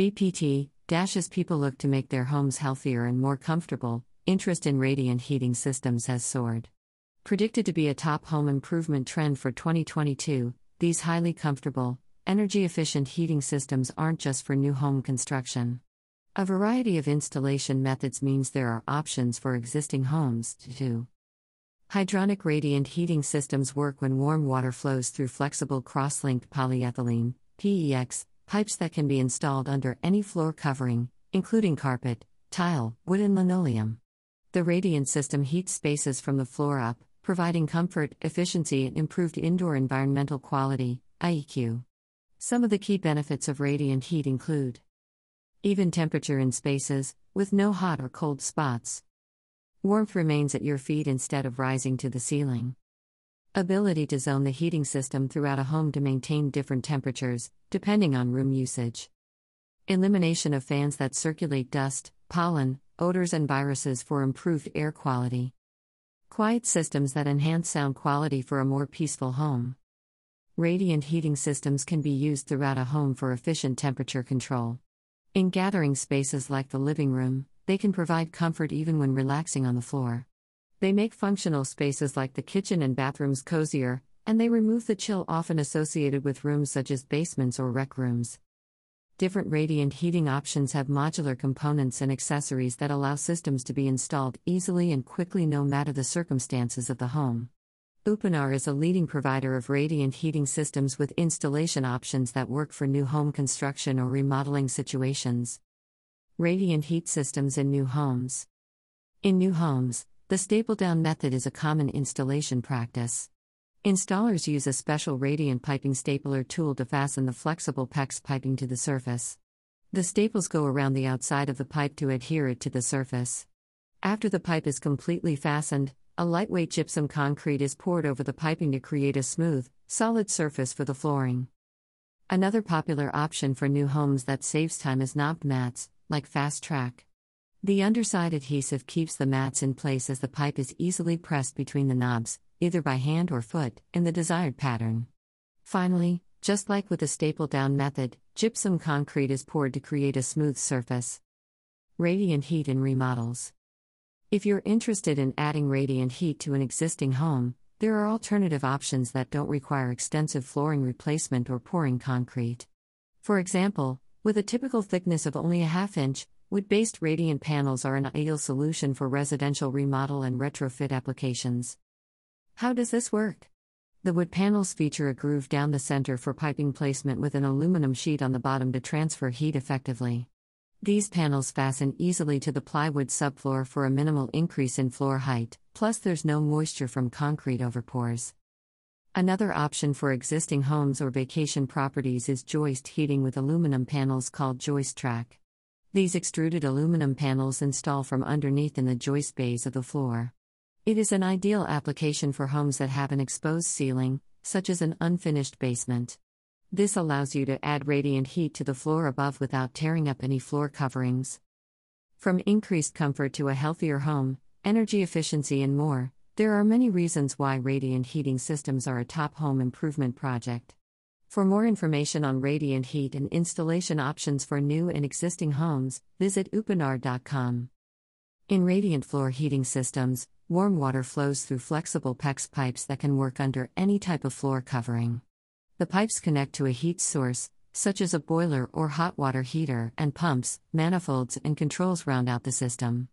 BPT as people look to make their homes healthier and more comfortable, interest in radiant heating systems has soared. Predicted to be a top home improvement trend for 2022, these highly comfortable, energy efficient heating systems aren't just for new home construction. A variety of installation methods means there are options for existing homes, too. Hydronic radiant heating systems work when warm water flows through flexible cross linked polyethylene PEX, pipes that can be installed under any floor covering, including carpet, tile, wood, and linoleum. The radiant system heats spaces from the floor up, providing comfort, efficiency, and improved indoor environmental quality IEQ. Some of the key benefits of radiant heat include even temperature in spaces, with no hot or cold spots. Warmth remains at your feet instead of rising to the ceiling. Ability to zone the heating system throughout a home to maintain different temperatures, depending on room usage. Elimination of fans that circulate dust, pollen, odors, and viruses for improved air quality. Quiet systems that enhance sound quality for a more peaceful home. Radiant heating systems can be used throughout a home for efficient temperature control. In gathering spaces like the living room, they can provide comfort even when relaxing on the floor. They make functional spaces like the kitchen and bathrooms cozier, and they remove the chill often associated with rooms such as basements or rec rooms. Different radiant heating options have modular components and accessories that allow systems to be installed easily and quickly no matter the circumstances of the home. Uponor is a leading provider of radiant heating systems with installation options that work for new home construction or remodeling situations. Radiant heat systems in new homes. In new homes, the staple down method is a common installation practice. Installers use a special radiant piping stapler tool to fasten the flexible PEX piping to the surface. The staples go around the outside of the pipe to adhere it to the surface. After the pipe is completely fastened, a lightweight gypsum concrete is poured over the piping to create a smooth, solid surface for the flooring. Another popular option for new homes that saves time is knobbed mats, like Fast Trak. The underside adhesive keeps the mats in place as the pipe is easily pressed between the knobs, either by hand or foot, in the desired pattern. Finally, just like with the staple down method, gypsum concrete is poured to create a smooth surface. Radiant heat in remodels. If you're interested in adding radiant heat to an existing home, there are alternative options that don't require extensive flooring replacement or pouring concrete. For example, with a typical thickness of only a half inch, wood based radiant panels are an ideal solution for residential remodel and retrofit applications. How does this work? The wood panels feature a groove down the center for piping placement with an aluminum sheet on the bottom to transfer heat effectively. These panels fasten easily to the plywood subfloor for a minimal increase in floor height, plus, there's no moisture from concrete overpours. Another option for existing homes or vacation properties is joist heating with aluminum panels called Joist Trak. These extruded aluminum panels install from underneath in the joist bays of the floor. It is an ideal application for homes that have an exposed ceiling, such as an unfinished basement. This allows you to add radiant heat to the floor above without tearing up any floor coverings. From increased comfort to a healthier home, energy efficiency, and more, there are many reasons why radiant heating systems are a top home improvement project. For more information on radiant heat and installation options for new and existing homes, visit uponor.com. In radiant floor heating systems, warm water flows through flexible PEX pipes that can work under any type of floor covering. The pipes connect to a heat source, such as a boiler or hot water heater, and pumps, manifolds, and controls round out the system.